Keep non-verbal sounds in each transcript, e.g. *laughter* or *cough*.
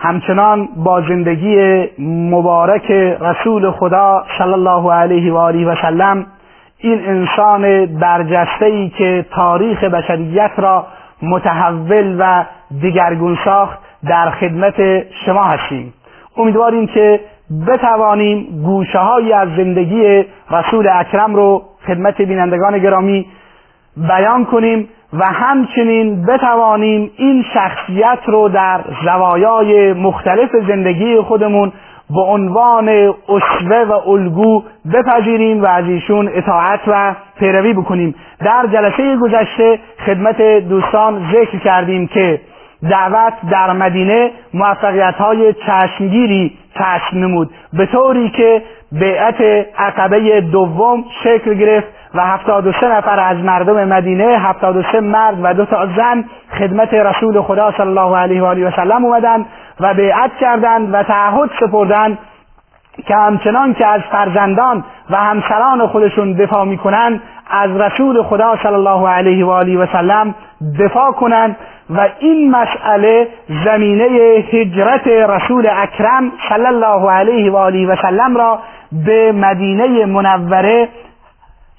همچنان با زندگی مبارک رسول خدا صلی الله علیه و آله و سلم این انسان برجسته ای که تاریخ بشریت را متحول و دیگرگون ساخت در خدمت شما هستیم. امیدواریم که بتوانیم گوشه های از زندگی رسول اکرم رو خدمت بینندگان گرامی بیان کنیم و همچنین بتوانیم این شخصیت رو در زوایای مختلف زندگی خودمون به عنوان اسوه و الگو بپذیریم و از ایشون اطاعت و پیروی بکنیم. در جلسه گذشته خدمت دوستان ذکر کردیم که دعوت در مدینه موفقیت های چشمگیری کشف نمود. به طوری که بیعت عقبه دوم شکل گرفت و هفتاد و سه نفر از مردم مدینه هفتاد و سه مرد و دو تا زن خدمت رسول خدا صلی الله علیه و آله و سلم اومدن و بیعت کردند و تعهد سپردند که همچنان که از فرزندان و همسران خودشون دفاع می‌کنن از رسول خدا صلی الله علیه و آله و سلم دفاع کنند و این مسئله زمینه هجرت رسول اکرم صلی الله علیه و آله و سلم را به مدینه منوره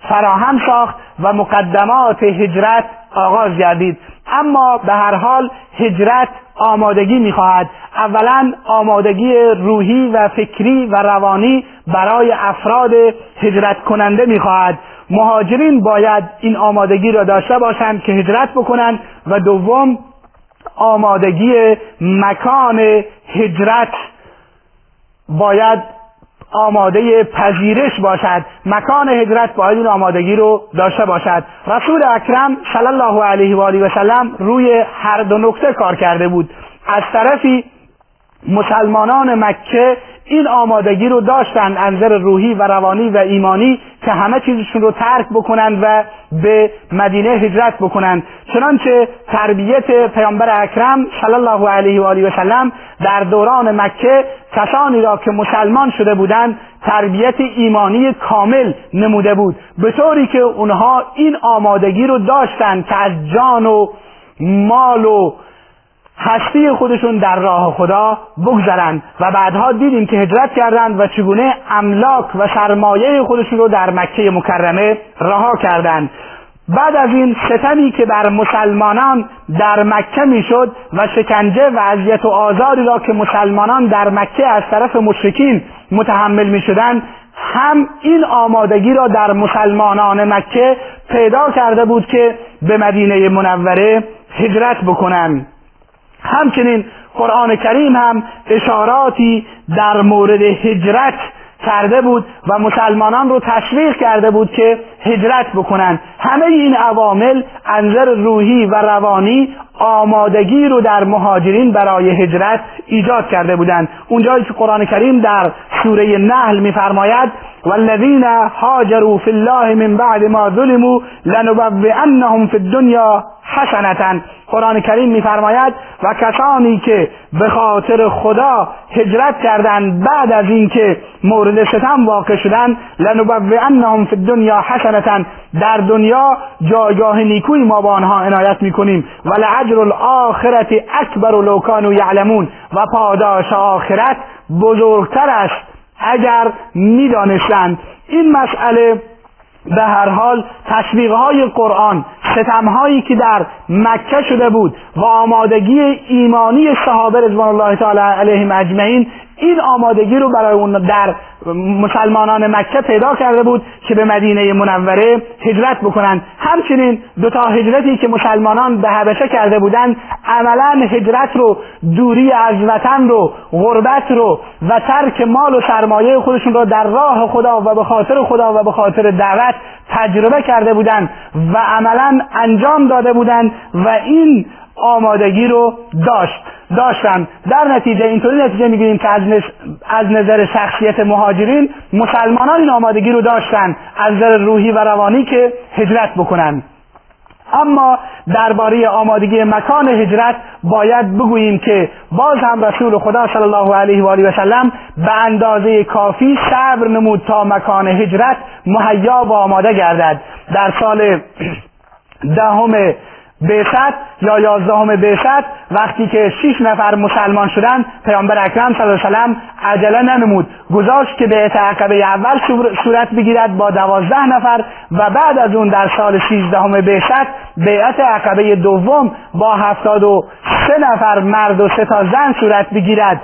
فراهم ساخت و مقدمات هجرت آغاز گردید. اما به هر حال هجرت آمادگی می‌خواهد. اولا آمادگی روحی و فکری و روانی برای افراد هجرت کننده می‌خواهد. مهاجرین باید این آمادگی را داشته باشند که هجرت بکنند و دوم آمادگی مکان هجرت باید آماده پذیرش باشد. مکان هجرت باید این آمادگی رو داشته باشد. رسول اکرم صلی الله علیه و آله و سلم روی هر دو نکته کار کرده بود. از طرفی مسلمانان مکه این آمادگی رو داشتند انظر روحی و روانی و ایمانی که همه چیزشون رو ترک بکنند و به مدینه هجرت بکنند چنانچه تربیت پیامبر اکرم صلی الله علیه و آله و سلم در دوران مکه کسانی را که مسلمان شده بودند تربیت ایمانی کامل نموده بود. به طوری که اونها این آمادگی رو داشتند که از جان و مال و هستی خودشون در راه خدا بگذرند و بعدها دیدیم که هجرت کردند و چگونه املاک و سرمایه خودشون رو در مکه مکرمه رها کردند بعد از این ستمی که بر مسلمانان در مکه می‌شد و شکنجه و اذیت و آزاری را که مسلمانان در مکه از طرف مشرکین متحمل می‌شدند هم این آمادگی را در مسلمانان مکه پیدا کرده بود که به مدینه منوره هجرت بکنند همچنین قرآن کریم هم اشاراتی در مورد هجرت کرده بود و مسلمانان رو تشویق کرده بود که هجرت بکنن. همه این عوامل انظر روحی و روانی آمادگی رو در مهاجرین برای هجرت ایجاد کرده بودند. اونجایی که قرآن کریم در سوره نحل میفرماید والذین هاجروا فی الله من بعد ما ظلموا لنبوئنهم فی الدنیا حسنتا. قرآن کریم میفرماید و کسانی که به خاطر خدا هجرت کردند بعد از اینکه مورد ستم واقع شدند لنبوئنهم فی الدنیا حسنتا. در دنیا جایگاه نیکوی ما با آنها عنایت می‌کنیم. و لعجر الاخرت اکبر لو کانوا یعلمون. و پاداش آخرت بزرگتر است اگر می‌دانستند. این مسئله به هر حال تشویق های قرآن ستم هایی که در مکه شده بود و آمادگی ایمانی صحابه رضوان الله تعالی علیهم اجمعین این آمادگی رو برای اون در مسلمانان مکه پیدا کرده بود که به مدینه منوره هجرت بکنند همچنین دو تا هجرتی که مسلمانان به حبشه کرده بودند عملا هجرت رو دوری از وطن رو غربت رو و ترک مال و سرمایه خودشون رو در راه خدا و به خاطر خدا و به خاطر دعوت تجربه کرده بودند و عملا انجام داده بودند و این آمادگی رو داشت. داشتن. در نتیجه اینطوری نتیجه می‌گیریم که از, از نظر شخصیت مهاجرین مسلمانان این آمادگی رو داشتن از نظر روحی و روانی که هجرت بکنن. اما درباره آمادگی مکان هجرت باید بگوییم که باز هم رسول خدا صلی الله علیه و آله و سلم به اندازه کافی صبر نمود تا مکان هجرت مهیا و آماده گردد. در سال *clears throat* دهم بعثت یا یازدهم بعثت وقتی که شش نفر مسلمان شدن پیامبر اکرم صلی الله علیه وسلم عجله ننمود. گذاشت که بیعت عقبه اول صورت بگیرد با دوازده نفر و بعد از اون در سال سیزدهم بعثت بیعت عقبه دوم با هفتاد و سه نفر مرد و سه تا زن صورت بگیرد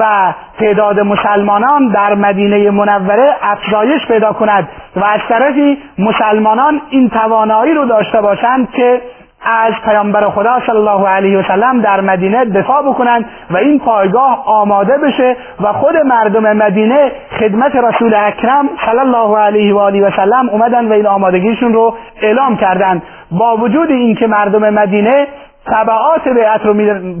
و تعداد مسلمانان در مدینه منوره افزایش پیدا کند و از طرفی مسلمانان این توانایی رو داشته باشند که از پیامبر خدا صلی الله علیه و سلم در مدینه دفاع بکنند و این پایگاه آماده بشه و خود مردم مدینه خدمت رسول اکرم صلی الله علیه و آله و سلم اومدن و این آمادگیشون رو اعلام کردند. با وجود اینکه مردم مدینه تبعات بیعت رو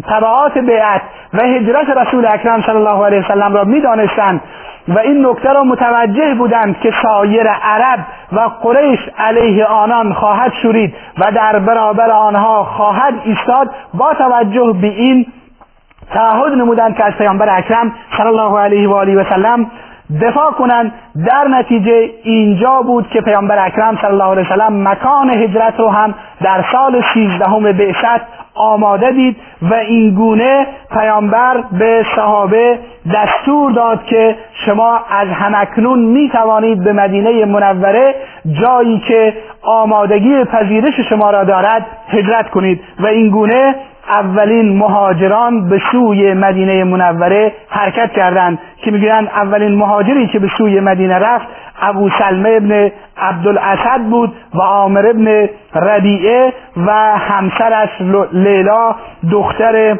تبعات بیعت و هجرت رسول اکرم صلی الله علیه و سلم را می‌دانستند و این نکته را متوجه بودند که سایر عرب و قریش علیه آنان خواهد شورید و در برابر آنها خواهد ایستاد با توجه به این تعهد نمودند که از پیامبر اکرم صلی الله علیه و آله و سلم دفاع کنند. در نتیجه اینجا بود که پیامبر اکرم صلی الله علیه و سلم مکان هجرت رو هم در سال سیزدهم بعثت آماده دید و این گونه پیامبر به صحابه دستور داد که شما از همکنون می توانید به مدینه منوره جایی که آمادگی پذیرش شما را دارد هجرت کنید و این گونه اولین مهاجران به سوی مدینه منوره حرکت کردند که می‌گویند اولین مهاجری که به سوی مدینه رفت ابو سلمه ابن عبدالاسد بود و عامر ابن ربیعه و همسرش لیلا دختر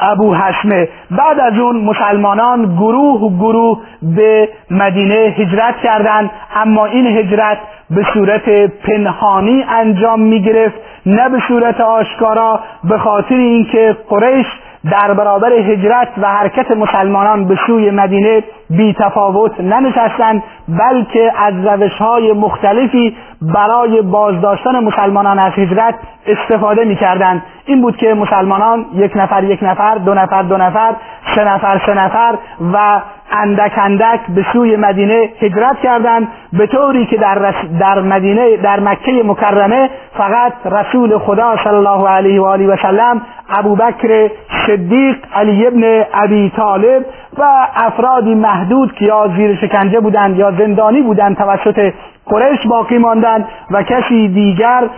ابو حسمه بعد از اون مسلمانان گروه گروه به مدینه هجرت کردند اما این هجرت به صورت پنهانی انجام می گرفت نه به صورت آشکارا به خاطر اینکه قریش در برابر هجرت و حرکت مسلمانان به سوی مدینه بی تفاوت ننشستند بلکه از روش های مختلفی برای بازداشتن مسلمانان از هجرت استفاده می کردن. این بود که مسلمانان یک نفر یک نفر دو نفر دو نفر سه نفر سه نفر و اندک اندک به سوی مدینه هجرت کردند. به طوری که در, در مدینه در مکه مکرمه فقط رسول خدا صلی الله علیه و آله و سلم ابوبکر صدیق علی ابن ابی طالب و افرادی محدود که یا زیر شکنجه بودند یا زندانی بودند توسط قریش باقی ماندند و کسی دیگر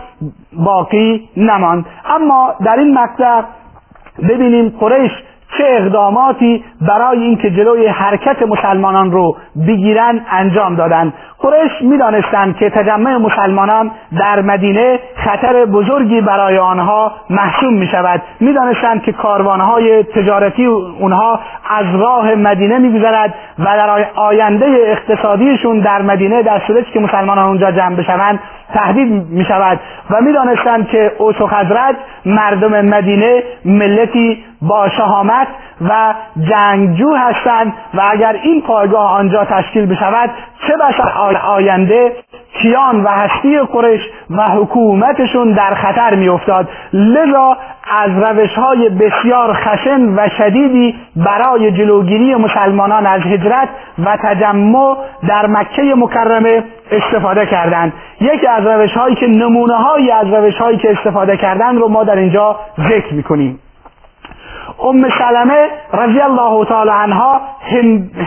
باقی نماند. اما در این مقطع ببینیم قریش چه اقداماتی برای اینکه جلوی حرکت مسلمانان رو بگیرن انجام دادند قریش می‌دانستند که تجمع مسلمانان در مدینه خطر بزرگی برای آنها محسوم می شود می‌دانستند که کاروانهای تجارتی اونها از راه مدینه میگذرد و در آینده اقتصادیشون در مدینه در صورتی که مسلمانان اونجا جمع بشوند تهدید می شود و می‌دانستند که اوس و خزرج مردم مدینه ملتی با شهامت و جنگجو هستند و اگر این پایگاه آنجا تشکیل بشود چه بسا آینده؟ کیان و هستی قرش و حکومتشون در خطر میافتاد. لذا از روش های بسیار خشن و شدیدی برای جلوگیری مسلمانان از هجرت و تجمع در مکه مکرمه استفاده کردند. یکی از روش هایی که نمونه هایی از روش هایی که استفاده کردند رو ما در اینجا ذکر می‌کنیم. ام سلمه رضی الله تعالی عنها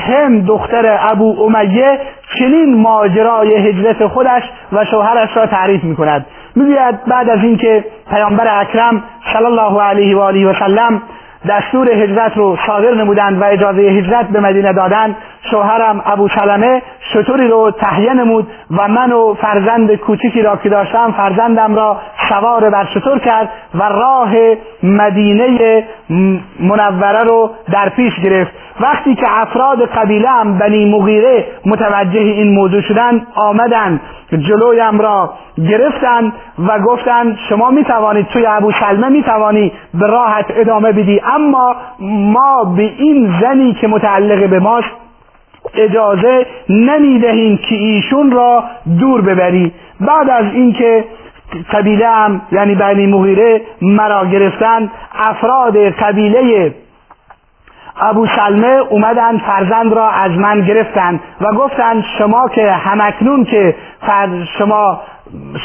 هم, دختر ابو امیه چنین ماجرای هجرت خودش و شوهرش را تعریف می کند می‌گوید بعد از اینکه پیامبر اکرم صلی الله علیه و آله و سلم دستور هجرت رو صادر نمودند و اجازه هجرت به مدینه دادند شوهرم ابو سلمه شطوری رو تهیه نمود و من و فرزند کوچکی را که داشتم فرزندم را سوار بر شطور کرد و راه مدینه منوره رو در پیش گرفت. وقتی که افراد قبیله هم بنی مغیره متوجه این موضوع شدن آمدن جلویم را گرفتند و گفتند شما می توانید توی ابو سلمه می توانی به راحت ادامه بدی اما ما به این زنی که متعلق به ماست اجازه نمی دهیم که ایشون را دور ببری. بعد از اینکه قبیله هم یعنی بنی مغیره مرا گرفتن. افراد قبیله ابو سلمه اومدن فرزند را از من گرفتند و گفتند شما که همکنون که شما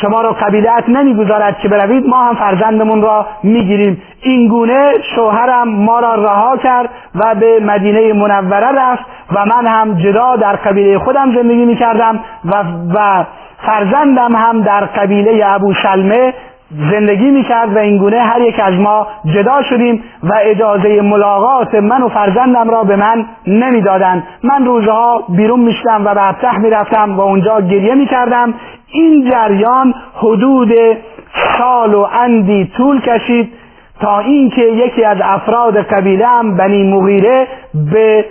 شما را قبیلت نمی‌گذارد که بروید ما هم فرزندمون را می‌گیریم. این گونه شوهرم ما را رها کرد و به مدینه منوره رفت و من هم جدا در قبیله خودم زندگی می‌کردم و, و فرزندم هم در قبیله ابو سلمه زندگی می‌کرد و اینگونه هر یک از ما جدا شدیم و اجازه ملاقات من و فرزندم را به من نمی‌دادند. من روزها بیرون می‌شدم و به ابتح می‌رفتم و اونجا گریه می‌کردم. این جریان حدود سال و اندی طول کشید تا اینکه یکی از افراد قبیله هم بنی مغیره به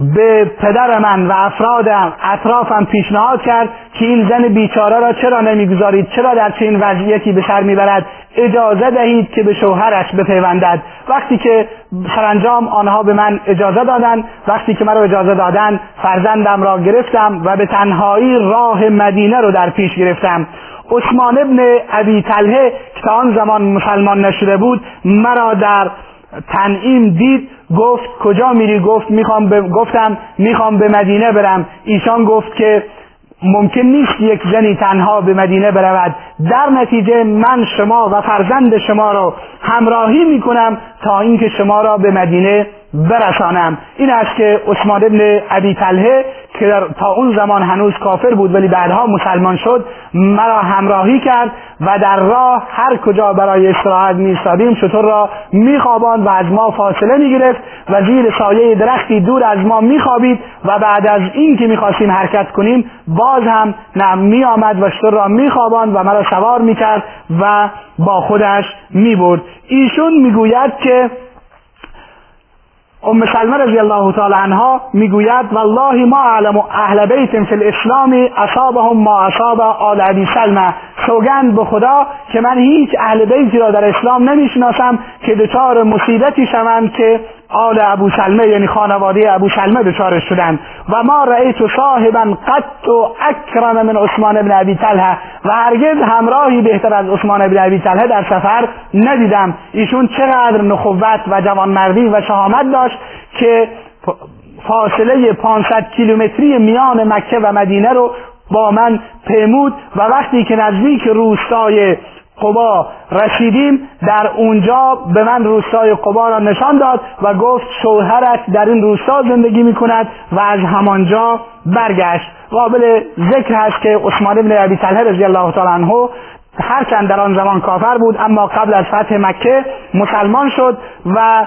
به پدر من و افراد اطرافم پیشنهاد کرد که این زن بیچاره را چرا نمی‌گذارید؟ چرا در چنین وضعیتی به سر می‌برد؟ اجازه دهید که به شوهرش بپیوندد. وقتی که سرانجام آنها به من اجازه دادند وقتی که مرا اجازه دادن فرزندم را گرفتم و به تنهایی راه مدینه رو در پیش گرفتم. عثمان ابن ابی طلحه که آن زمان مسلمان نشده بود مرا در تنعیم دید گفت کجا میری؟ گفت می‌خوام ب... گفتم می‌خوام به مدینه برم. ایشان گفت که ممکن نیست یک زنی تنها به مدینه برود. در نتیجه من شما و فرزند شما را همراهی می‌کنم تا اینکه شما را به مدینه برسانم. این است که عثمان ابن ابی طلحه که در تا اون زمان هنوز کافر بود ولی بعدها مسلمان شد مرا همراهی کرد و در راه هر کجا برای استراحت میستادیم شطور را میخواباند و از ما فاصله می‌گرفت و زیر سایه درختی دور از ما میخوابید و بعد از این که می‌خواستیم حرکت کنیم باز هم نه میآمد و شطور را میخواباند و مرا سوار می‌کرد و با خودش می‌برد. ایشون می‌گوید که ام سلمه رضی الله تعالی عنها می‌گوید والله ما اعلم اهل بیت فی الاسلام اصابهم ما اصاب. آل ابی سلمه سوگند به خدا که من هیچ اهل بیتی را در اسلام نمی‌شناسم که دچار مصیبتی شوند که آل ابو سلمه یعنی خانواده ابو سلمه دچار شدند و ما رأیت صاحبا قط و اکرم من عثمان ابن ابی طلحه. و هرگز همراهی بهتر از عثمان ابن ابی طلحه در سفر ندیدم. ایشون چقدر نخوت و جوانمردی و شهامت داشت که فاصله 500 کیلومتری میان مکه و مدینه رو با من پیمود. و وقتی که نزدیک روستای قبا رسیدیم در اونجا به من روستای قبا را نشان داد و گفت شوهرت در این روستا زندگی می کند و از همانجا برگشت. قابل ذکر هست که عثمان بن ابی طلحه رضی الله تعالی عنه هرچند در آن زمان کافر بود اما قبل از فتح مکه مسلمان شد و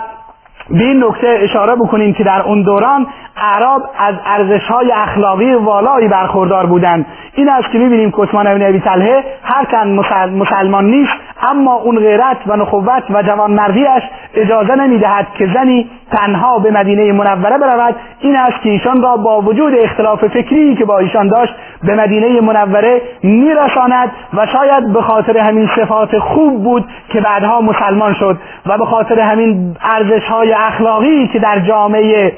به این نکته اشاره بکنیم که در اون دوران اعراب از ارزش های اخلاقی والایی برخوردار بودند. این است که می‌بینیم که عثمان بن ابی طلحه مسلمان نیست اما اون غیرت و نخوت و جوانمردیش اجازه نمی‌دهد که زنی تنها به مدینه منوره برود. این است که ایشان را با وجود اختلاف فکری که با ایشان داشت به مدینه منوره میرساند و شاید به خاطر همین صفات خوب بود که بعدها مسلمان شد و به خاطر همین ارزش های اخلاقی که در جامعه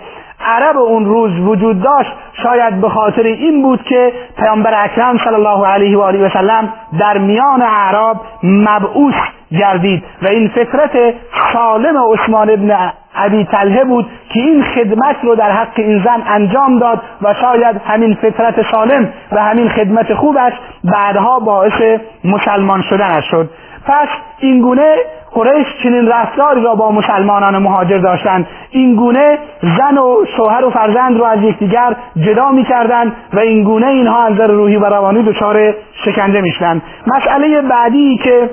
عرب اون روز وجود داشت شاید به خاطر این بود که پیامبر اکرم صلی الله علیه و آله و سلم در میان اعراب مبعوث گردید و این فطرت سالم عثمان ابن ابی طلحه بود که این خدمت رو در حق این زن انجام داد و شاید همین فطرت سالم و همین خدمت خوبش بعدها باعث مسلمان شدنش شد. پس این گونه قریش چنین رفتاری را با مسلمانان مهاجر داشتند. این گونه زن و شوهر و فرزند را از یکدیگر جدا می‌کردند و این گونه اینها از نظر روحی و روانی دچار شکنجه می‌شدند. مسئله بعدی که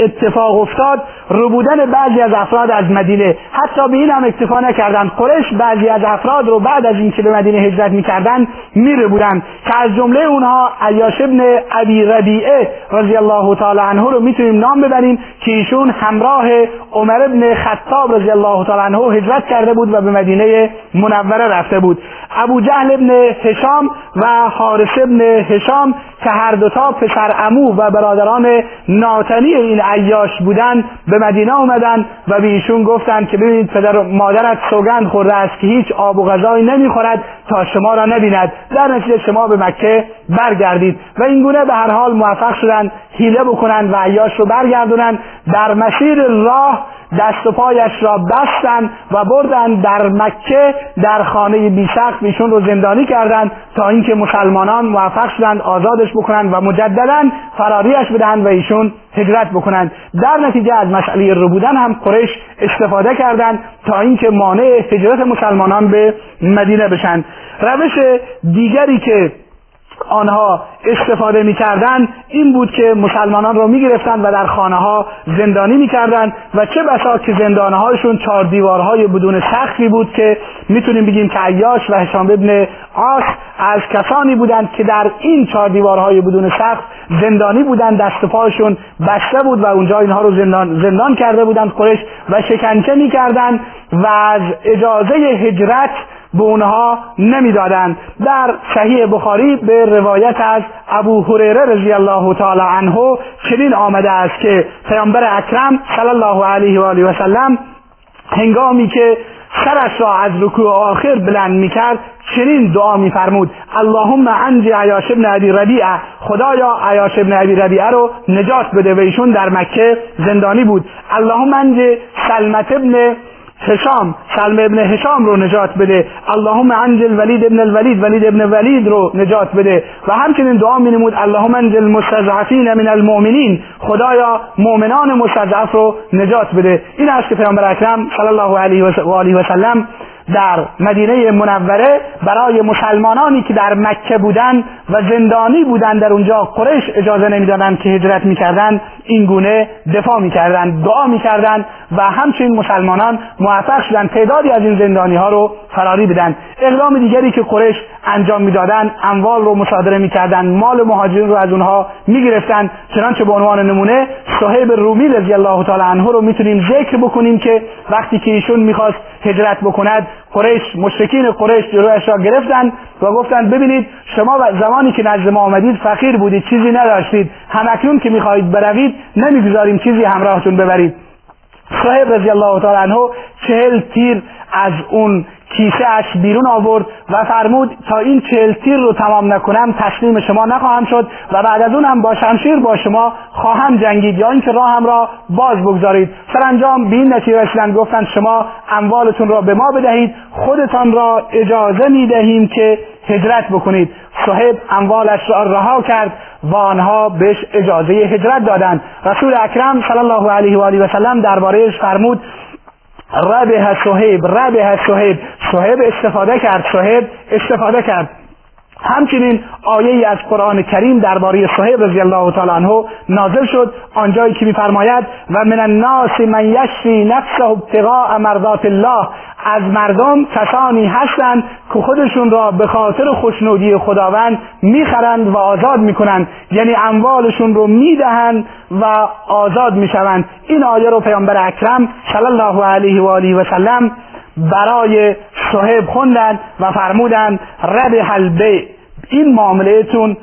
اتفاق افتاد رو بودن بعضی از افراد از مدینه. حتی به این هم اکتفا نکردند قریش بعضی از افراد رو بعد از اینکه به مدینه هجرت می‌کردن میره بودن. که از جمله اونها عیاش ابن ابی ربیعه رضی الله تعالی عنه رو می‌تونیم نام ببریم که ایشون همراه عمر ابن خطاب رضی الله تعالی عنه هجرت کرده بود و به مدینه منوره رفته بود. ابو جهل ابن هشام و حارس ابن هشام که هر دوتا پسر امو و برادران ناتنی این عیاش بودن به مدینه آمدن و به ایشون گفتند که ببینید پدر مادرت سوگند خورده است که هیچ آب و غذایی نمی‌خورد تا شما را نبیند. در نتیجه شما به مکه برگردید و اینگونه به هر حال موفق شدند حیله بکنند و عیاش رو برگردونند در مسیر راه دست و پایش را بستند و بردن در مکه در خانه بیسخت ایشون رو زندانی کردند تا اینکه مسلمانان موفق شدند آزادش بکنند و مجددا فراریش بدهند و ایشون هجرت بکنند. در نتیجه از مسئله رو بودن هم قریش استفاده کردند تا اینکه مانع هجرت مسلمانان به مدینه بشن. روش دیگری که آنها استفاده می‌کردند این بود که مسلمانان را می‌گرفتند و در خانه ها زندانی می‌کردند و چه بسا که زندانه هایشون چهار دیوارهای بدون سختی بود که می‌تونیم بگیم که عیاش و هشام ابن آس از کسانی بودند که در این چهار دیوارهای بدون سخت زندانی بودند دست پاشون بسته بود و اونجا اینها رو زندان, زندان کرده بودند قرش و شکنجه می‌کردند و از اجازه هجرت به اونها نمی‌دادند. در صحیح بخاری به روایت از ابو هریره رضی الله تعالی عنه چنین آمده است که پیامبر اکرم صلی الله علیه و آله و سلم هنگامی که سرش را از رکوع آخر بلند می‌کرد چنین دعا میفرمود. اللهم انجی عیاش ابن ابی ربیعه. خدایا عیاش ابن ابی ربیعه رو نجات بده. و ایشون در مکه زندانی بود. اللهم انجی سلمت ابن هشام سلم ابن هشام رو نجات بده. اللهم انجل ولید ابن الولید ولید ابن ولید رو نجات بده. و همچنین دعا می نمود اللهم انجل مستضعفین من المؤمنین. خدایا مؤمنان مستضعف رو نجات بده. این است که پیامبر اکرم صلی الله علیه و آله و سلم در مدینه منوره برای مسلمانانی که در مکه بودند و زندانی بودند در اونجا قریش اجازه نمی‌دادند که هجرت می‌کردند. این گونه دفاع می‌کردند دعا می‌کردند و همچنین مسلمانان موفق شدند تعدادی از این زندانی ها رو فراری بدن. اقدام دیگری که قریش انجام می‌دادند اموال رو مصادره می‌کردند مال مهاجرین رو از اونها می‌گرفتند چنانچه به عنوان نمونه صهیب رومی رضی الله تعالی عنه رو می‌تونیم ذکر بکنیم که وقتی که ایشون می‌خواست هجرت بکند قریش مشرکین قریش جلویش را گرفتند و گفتند ببینید شما زمانی که نزد ما آمدید فقیر بودید چیزی نداشتید. همکنون که می‌خواهید بروید نمی‌گذاریم چیزی همراهتون ببرید. صاحب رضی الله تعالی عنه چهل تیر از اون کیسه اش بیرون آورد و فرمود تا این چهل تیر رو تمام نکنم تسلیم شما نخواهم شد و بعد از اون هم با شمشیر با شما خواهم جنگید یا اینکه راهم را باز بگذارید. سرانجام به این نتیجه رسیدن گفتند شما اموالتون را به ما بدهید خودتان را اجازه می‌دهیم که هجرت بکنید. صاحب اموالش را رها کرد و آنها بهش اجازه هجرت دادند. رسول اکرم صلی الله علیه و آله و سلم دربارهش فرمود ربه صهیب ربه صهیب. صهیب استفاده کرد صهیب استفاده کرد. همچنین آیه از قرآن کریم درباره صهیب رضی الله تعالی عنه نازل شد. آنجایی که میفرماید و من الناس من یشری نفسه ابتغاء مرضات الله. از مردم کسانی هستند که خودشون را به خاطر خوشنودی خداوند می‌خرند و آزاد می‌کنند. یعنی اموالشون رو می‌دهند و آزاد می‌شوند. این آیه رو پیامبر اکرم صلی الله علیه و آله و سلم برای صهیب خوندن و فرمودند رب حلبه این معاملهتون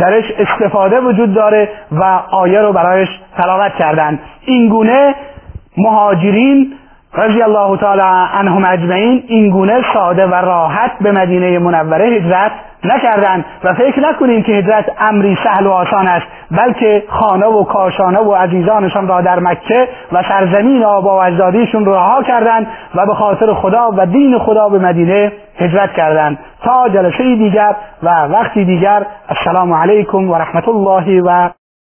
درش استفاده وجود داره و آیه رو برایش تلاوت کردند این گونه مهاجرین رضی الله تعالی عنهم اجمعین این گونه ساده و راحت به مدینه منوره هجرت نکردند و فکر نکنیم که هجرت امری سهل و آسان است بلکه خانه و کاشانه و عزیزانشان را در مکه و سرزمین آبا و اجدادیشون رها کردند و به خاطر خدا و دین خدا به مدینه هجرت کردند. تا جلسه دیگر و وقتی دیگر السلام علیکم و رحمت الله و